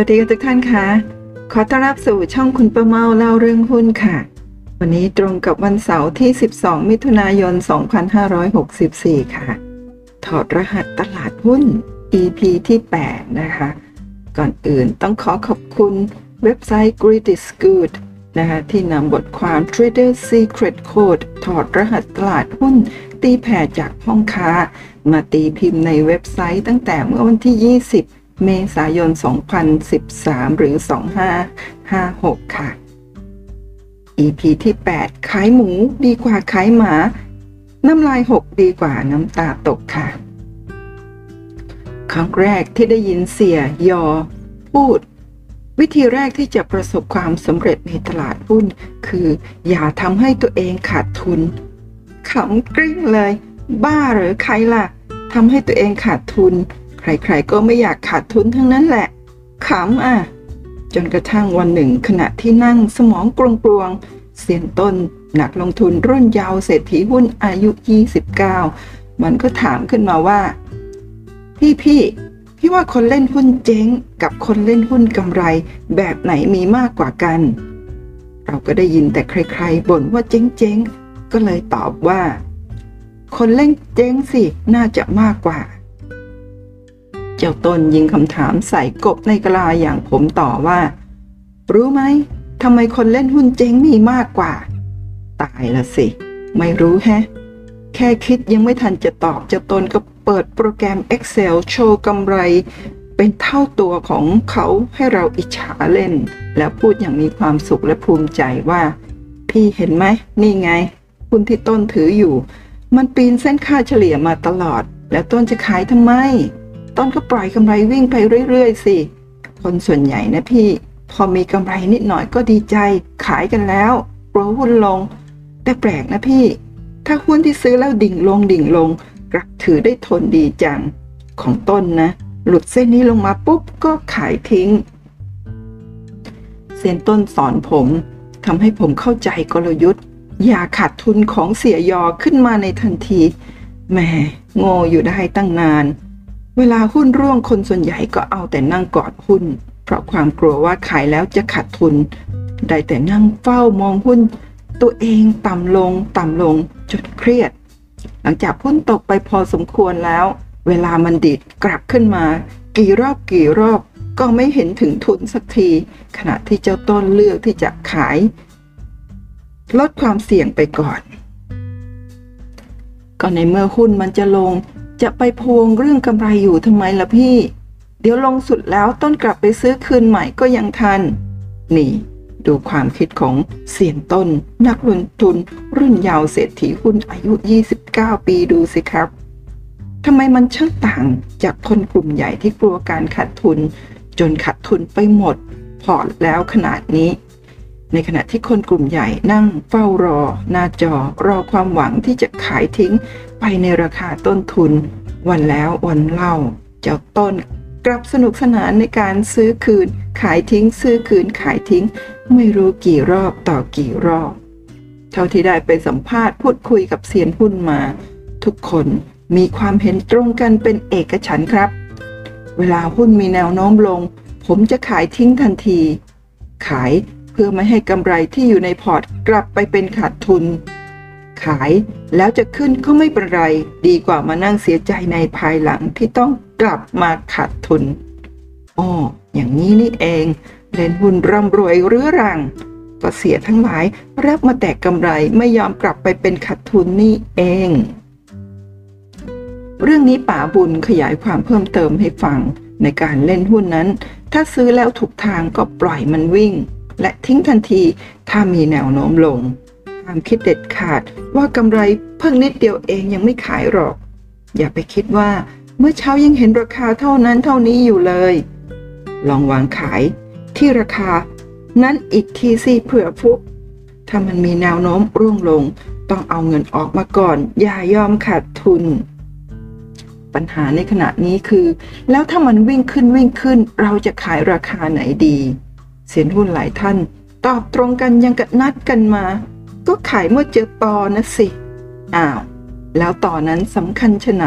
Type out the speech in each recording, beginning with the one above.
วัสดีทุกท่านคะขอต้อนรับสู่ช่องคุณประเมาเล่าเรื่องหุ้นค่ะ วันนี้ตรงกับวันเสาร์ที่ 12 มิถุนายน 2564 ค่ะ ถอดรหัสตลาดหุ้น EP ที่ 8 นะคะ ก่อนอื่นต้องขอขอบคุณเว็บไซต์ Greed is Good นะคะที่นำบทความ Trader Secret Code ถอดรหัสตลาดหุ้น ตีแผ่จากห้องค้า มาตีพิมพ์ในเว็บไซต์ตั้งแต่เมื่อวันที่ 20 เมษายน 2013 หรือ 2556 ค่ะ EP ที่ 8 ขายหมูดีกว่าขายหมา น้ำลายหกดีกว่าน้ำตาตกค่ะ ครั้งแรกที่ได้ยินเสียยอ พูด วิธีแรกที่จะประสบความสำเร็จในตลาดหุ้น คือ อย่าทำให้ตัวเองขาดทุนขำกริ้งเลย บ้าหรือใครล่ะทำให้ตัวเองขาดทุน ใครๆก็ไม่อยากขาดทุนทั้งนั้นแหละขำอะ จนกระทั่งวันหนึ่งขณะที่นั่งสมองกลวงกลวงๆเสียนต้นหนักลงทุนรุ่นยาวเศรษฐีหุ้นอายุ 29 มันก็ถามขึ้นมาว่า พี่พี่พี่ว่าคนเล่นหุ้นเจ๊งกับคนเล่นหุ้นกำไร แบบไหนมีมากกว่ากัน เราก็ได้ยินแต่ใครๆบ่นว่าเจ๊งๆ ก็เลยตอบว่า คนเล่นเจ๊งสิน่าจะมากกว่า เจ้าต้นยิงคำถามใส่กบในกลาอย่างผมต่อว่า รู้ไหมทำไมคนเล่นหุ้นเจ๊งมีมากกว่า ตายละสิ ไม่รู้แฮะ แค่คิดยังไม่ทันจะตอบเจ้าต้นก็เปิดโปรแกรม Excel โชว์กำไร เป็นเท่าตัวของเขาให้เราอิจฉาเล่น แล้วพูดอย่างมีความสุขและภูมิใจว่า พี่เห็นไหม นี่ไงหุ้นที่ต้นถืออยู่ มันปีนเส้นค่าเฉลี่ยมาตลอด แล้วต้นจะขายทำไม ต้นก็ปล่อยกำไรวิ่งไปเรื่อยๆสิ คนส่วนใหญ่นะพี่ พอมีกำไรนิดหน่อยก็ดีใจ ขายกันแล้วกลัวหุ้นลง แต่แปลกนะพี่ ถ้าหุ้นที่ซื้อแล้วดิ่งลงดิ่งลง กลับถือได้ทนดีจัง ของต้นนะ หลุดเส้นนี้ลงมาปุ๊บก็ขายทิ้ง เซียนต้นสอนผมทำให้ผมเข้าใจกลยุทธ์ อย่าขาดทุนของเสียยอขึ้นมาในทันทีแหมโง่อยู่ได้ตั้งนาน เวลาหุ้นร่วงคนส่วนใหญ่ก็เอาแต่นั่งกอดหุ้น เพราะความกลัวว่าขายแล้วจะขาดทุน ได้แต่นั่งเฝ้ามองหุ้น ตัวเองต่ำลงต่ำลงจนเครียด หลังจากหุ้นตกไปพอสมควรแล้ว เวลามันดิดกลับขึ้นมา กี่รอบกี่รอบก็ไม่เห็นถึงทุนสักที ขณะที่เจ้าต้นเลือกที่จะขาย ลดความเสี่ยงไปก่อน ก็ในเมื่อหุ้นมันจะลง จะไปพวงเรื่องกำไรอยู่ทำไมล่ะพี่ เดี๋ยวลงสุดแล้วต้นกลับไปซื้อคืนใหม่ก็ยังทัน นี่ ดูความคิดของเสียนต้น นักลงทุน รุ่นยาวเศรษฐีหุ้นอายุ 29 ปีดูสิครับทำไมมันช่างต่างจากคนกลุ่มใหญ่ที่กลัวการขาดทุน จนขาดทุนไปหมด พอร์ตแล้วขนาดนี้ ในขณะที่คนกลุ่มใหญ่นั่งเฝ้ารอ หน้าจอรอความหวังที่จะขายทิ้งไปในราคาต้นทุน วันแล้ววันเล่า เจ้าต้นกลับสนุกสนานในการซื้อคืน ขายทิ้ง ซื้อคืนขายทิ้ง ไม่รู้กี่รอบต่อกี่รอบ เท่าที่ได้ไปสัมภาษณ์พูดคุยกับเซียนหุ้นมา ทุกคนมีความเห็นตรงกันเป็นเอกฉันครับ เวลาหุ้นมีแนวโน้มลง ผมจะขายทิ้งทันที ขาย พื่อไม่ให้กำไรที่อยู่ในพอร์ตกลับไปเป็นขาดทุน ขายแล้วจะขึ้นก็ไม่เป็นไร ดีกว่ามานั่งเสียใจในภายหลังที่ต้องกลับมาขาดทุนอ้ออย่างนี้นี่เอง เล่นหุ้นร่ำรวยเรื้อรัง ก็เสียทั้งหลายรับมาแต่กำไรไม่ยอมกลับไปเป็นขาดทุนนี่เอง เรื่องนี้ป๋าบุญขยายความเพิ่มเติมให้ฟังในการเล่นหุ้นนั้น ถ้าซื้อแล้วถูกทางก็ปล่อยมันวิ่ง และทิ้งทันทีถ้ามีแนวโน้มลงห้ามคิดเด็ดขาดว่ากำไรเพิ่งนิดเดียวเองยังไม่ขายหรอก อย่าไปคิดว่าเมื่อเช้ายังเห็นราคาเท่านั้นเท่านี้อยู่เลย ลองวางขายที่ราคา นั้นอีกทีสิเผื่อฟุก ถ้ามันมีแนวโน้มร่วงลง ต้องเอาเงินออกมาก่อน อย่ายอมขาดทุน ปัญหาในขณะนี้คือ แล้วถ้ามันวิ่งขึ้นวิ่งขึ้น เราจะขายราคาไหนดี เสียนหุ้นหลายท่าน ตอบตรงกันยังกับนัดกันมา ก็ขายเมื่อเจอตอนะสิ อ้าว แล้วต่อนนั้นสำคัญชะไหน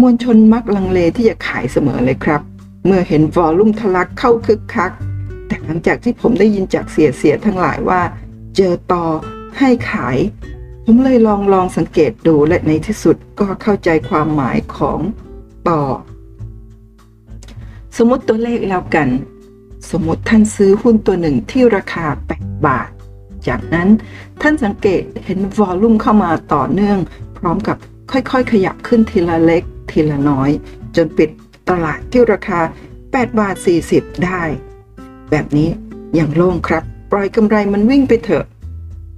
มวลชนมักลังเลที่จะขายเสมอเลยครับ เมื่อเห็นวอลลุ่มทะลักเข้าคึกคัก แต่หลังจากที่ผมได้ยินจากเสียเสียทั้งหลายว่า เจอต่อให้ขาย ผมเลยลองลองสังเกตดูและในที่สุดก็เข้าใจความหมายของต่อ สมมติตัวเลขแล้วกัน สมมติท่านซื้อหุ้นตัวหนึ่งที่ราคา 8 บาท จากนั้นท่านสังเกตเห็นวอลลุ่มเข้ามาต่อเนื่อง พร้อมกับค่อยๆ ขยับขึ้นทีละเล็กทีละน้อย จนปิดตลาดที่ราคา 8 บาท 40 ได้ แบบนี้อย่างโล่งครับ ปล่อยกำไรมันวิ่งไปเถอะ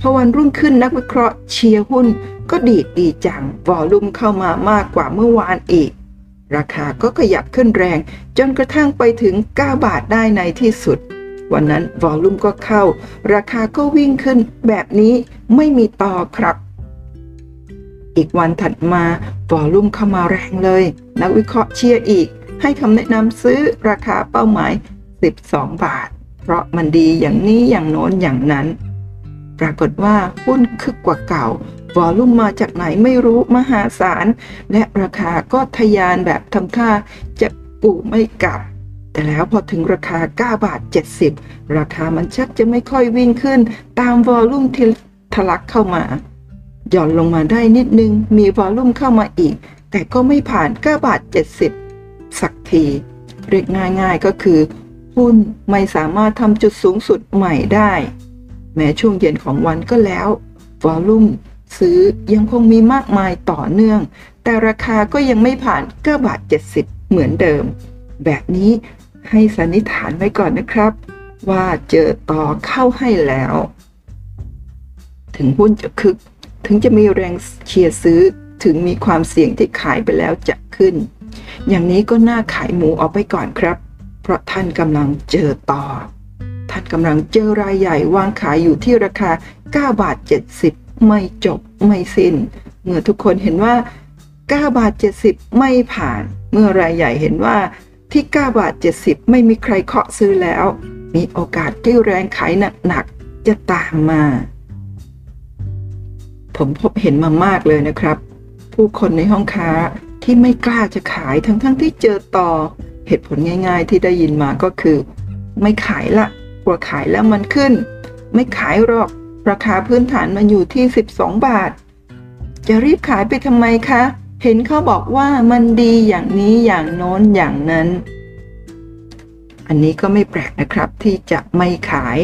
พอวันรุ่งขึ้นนักวิเคราะห์เชียร์หุ้นก็ดีดดีจังวอลลุ่มเข้ามามากกว่าเมื่อวานอีก ราคาก็ขยับขึ้นแรง จนกระทั่งไปถึง 9 บาทได้ในที่สุด วันนั้นวอลลุ่มก็เข้า ราคาก็วิ่งขึ้นแบบนี้ไม่มีต่อครับ อีกวันถัดมาวอลลุ่มเข้ามาแรงเลย นักวิเคราะห์เชียร์อีก ให้คำแนะนำซื้อราคาเป้าหมาย 12 บาท เพราะมันดีอย่างนี้อย่างโน้นอย่างนั้น ปรากฏว่าหุ้นคึกกว่าเก่า วอลลุ่มมาจากไหนไม่รู้มหาศาล และราคาก็ทะยานแบบทำท่าจะกู่ไม่กลับ แต่แล้วพอถึงราคา 9 บาท 70 ราคามันชักจะไม่ค่อยวิ่งขึ้น ตามวอลลุ่มที่ทะลักเข้ามาหย่อนลงมาได้นิดนึง มีวอลลุ่มเข้ามาอีก แต่ก็ไม่ผ่าน 9 บาท 70 สักที เรียกง่ายๆก็คือ หุ้นไม่สามารถทำจุดสูงสุดใหม่ได้ แม้ช่วงเย็นของวันก็แล้ว วอลลุ่ม ซื้อยังคงมีมากมายต่อเนื่อง แต่ราคาก็ยังไม่ผ่าน9บาท70 เหมือนเดิม แบบนี้ให้สันนิษฐานไว้ก่อนนะครับ ว่าเจอต่อเข้าให้แล้ว ถึงหุ้นจะคึก ถึงจะมีแรงเชียร์ซื้อถึงมีความเสี่ยงที่ขายไปแล้วจะขึ้น อย่างนี้ก็น่าขายหมูออกไปก่อนครับ เพราะท่านกำลังเจอต่อ ท่านกำลังเจอรายใหญ่วางขายอยู่ที่ราคา 9 บาท 70 ไม่จบไม่สิน้น เมื่อทุกคนเห็นว่า 9 บาท 70 ไม่ผ่าน เมื่อรายใหญ่เห็นว่าที่ 9 บาท 70 ไม่มีใครเคาะซื้อแล้ว มีโอกาสที่แรงขายหนักๆจะตามมา ผมพบเห็นมามากเลยนะครับ ผู้คนในห้องค้าที่ไม่กล้าจะขายทั้งๆทที่เจอต่อ เหตุผลง่าย ๆ ที่ได้ยินมาก็คือ ไม่ขายละกลัวขายแล้วมันขึ้น ไม่ขายหรอก ราคาพื้นฐานมันอยู่ที่ 12 บาท จะรีบขายไปทำไมคะ เห็นเขาบอกว่ามันดีอย่างนี้อย่างโน้นอย่างนั้น อันนี้ก็ไม่แปลกนะครับที่จะไม่ขาย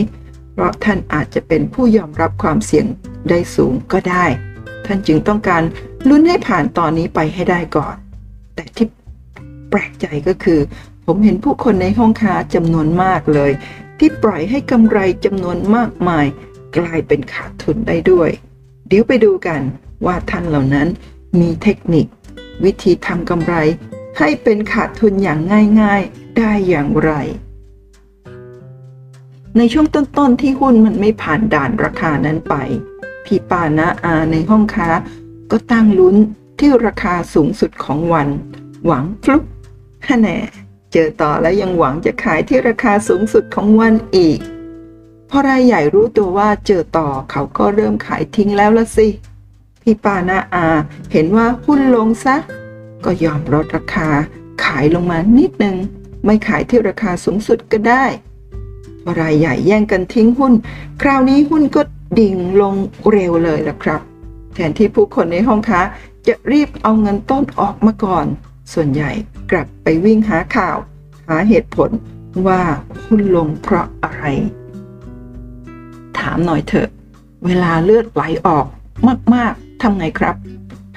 เพราะท่านอาจจะเป็นผู้ยอมรับความเสี่ยงได้สูงก็ได้ ท่านจึงต้องการลุ้นให้ผ่านตอนนี้ไปให้ได้ก่อน แต่ที่แปลกใจก็คือ ผมเห็นผู้คนในห้องค้าจำนวนมากเลย ที่ปล่อยให้กำไรจำนวนมากมาย กลายเป็นขาดทุนได้ด้วย เดี๋ยวไปดูกันว่าท่านเหล่านั้นมีเทคนิค วิธีทำกำไร ให้เป็นขาดทุนอย่างง่ายๆได้อย่างไร ในช่วงต้นๆที่หุ้นมันไม่ผ่านด่านราคานั้นไป พี่ปานาอาในห้องค้า ก็ตั้งลุ้นที่ราคาสูงสุดของวัน หวังฟลุกฮะแน่เจอต่อแล้วยังหวังจะขายที่ราคาสูงสุดของวันอีก พอรายใหญ่รู้ตัวว่าเจอต่อเขาก็เริ่มขายทิ้งแล้วละสิ พี่ปานาอาเห็นว่าหุ้นลงซะ ก็ยอมลดราคาขายลงมานิดนึง ไม่ขายที่ราคาสูงสุดก็ได้พอรายใหญ่แย่งกันทิ้งหุ้น คราวนี้หุ้นก็ดิ่งลงเร็วเลยละครับ แทนที่ผู้คนในห้องค้าจะรีบเอาเงินต้นออกมาก่อน ส่วนใหญ่กลับไปวิ่งหาข่าว หาเหตุผลว่าหุ้นลงเพราะอะไร ถามหน่อยเถอะ เวลาเลือดไหลออกมากๆทำไงครับ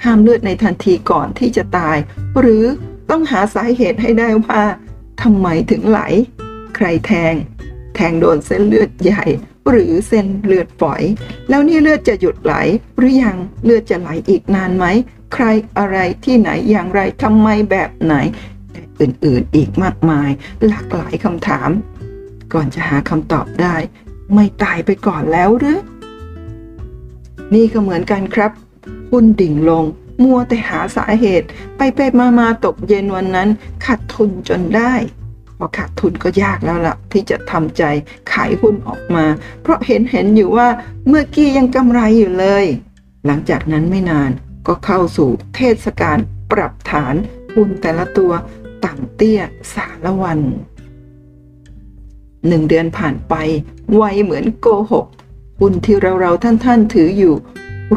ห้ามเลือดในทันทีก่อนที่จะตาย หรือต้องหาสาเหตุให้ได้ว่าทำไมถึงไหล ใครแทง แทงโดนเส้นเลือดใหญ่ หรือเส้นเลือดฝอย แล้วนี่เลือดจะหยุดไหล หรือยังเลือดจะไหลอีกนานไหม ใครอะไรที่ไหนอย่างไรทำไมแบบไหนอื่นๆอีกมากมาย หลากหลายคำถาม ก่อนจะหาคำตอบได้ ไม่ตายไปก่อนแล้วหรือ นี่ก็เหมือนกันครับ หุ้นดิ่งลง มัวแต่หาสาเหตุ ไปไปมามาตกเย็นวันนั้น ขาดทุนจนได้ พอขาดทุนก็ยากแล้วล่ะ ที่จะทำใจขายหุ้นออกมา เพราะเห็นเห็นอยู่ว่าเมื่อกี้ยังกำไรอยู่เลย หลังจากนั้นไม่นานก็เข้าสู่เทศกาลปรับฐานหุ้นแต่ละตัวต่ำเตี้ยสารวัน หนึ่งเดือนผ่านไป ไวเหมือนโกหกหุ้นที่เราเราท่านท่านถืออยู่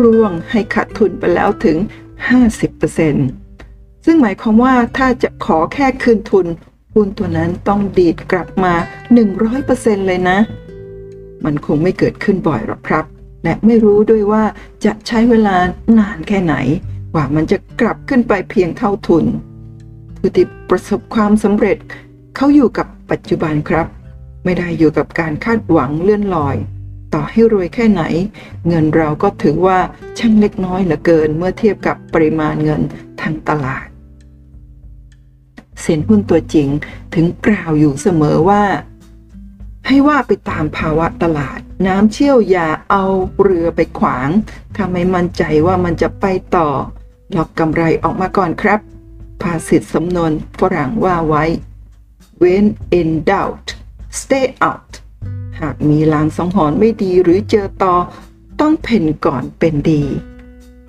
ร่วงให้ขาดทุนไปแล้วถึง 50%ซึ่งหมายความว่าถ้าจะขอแค่คืนทุนหุ้นตัวนั้นต้องดีดกลับมา 100%เลยนะ มันคงไม่เกิดขึ้นบ่อยหรอกครับ และไม่รู้ด้วยว่าจะใช้เวลานานแค่ไหน กว่ามันจะกลับขึ้นไปเพียงเท่าทุนผู้ที่ประสบความสำเร็จเขาอยู่กับปัจจุบันครับ ไม่ได้อยู่กับการคาดหวังเลื่อนลอย ต่อให้รวยแค่ไหน เงินเราก็ถือว่าช่างเล็กน้อยเหลือเกินเมื่อเทียบกับปริมาณเงินทางตลาดเซ็นหุ้นตัวจริงถึงกล่าวอยู่เสมอว่า ให้ว่าไปตามภาวะตลาด น้ำเชี่ยวอย่าเอาเรือไปขวางถ้าไม่มั่นใจว่ามันจะไปต่อล็อกกำไรออกมาก่อนครับ ภาษิตสำนวนฝรั่งว่าไว้ when in doubt stay out หากมีลางสังหรณ์ไม่ดีหรือเจอต่อต้องเพ่นก่อนเป็นดี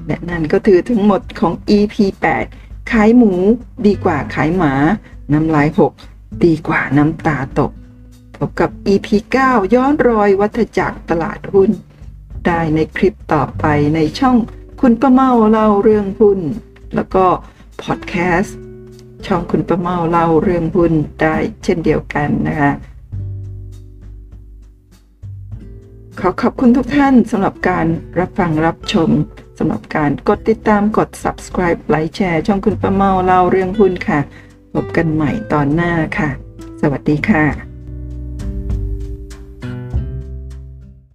และนั่นก็ถือทั้งหมดของ EP 8 ขายหมูดีกว่าขายหมา น้ำลายหก ดีกว่าน้ำตาตก พบกับ EP 9 ย้อนรอยวัฏจักรตลาดหุ้น ได้ในคลิปต่อไปในช่องคุณประเมาเล่าเรื่องหุ้น แล้วก็พอดแคสต์ช่องคุณประเมาเล่าเรื่องหุ้นได้เช่นเดียวกันนะคะ ขอขอบคุณทุกท่านสำหรับการรับฟังรับชมสำหรับการกดติดตามกด subscribe ไลค์แชร์ช่องคุณประเมาเล่าเรื่องหุ้นค่ะ พบกันใหม่ตอนหน้าค่ะ สวัสดีค่ะ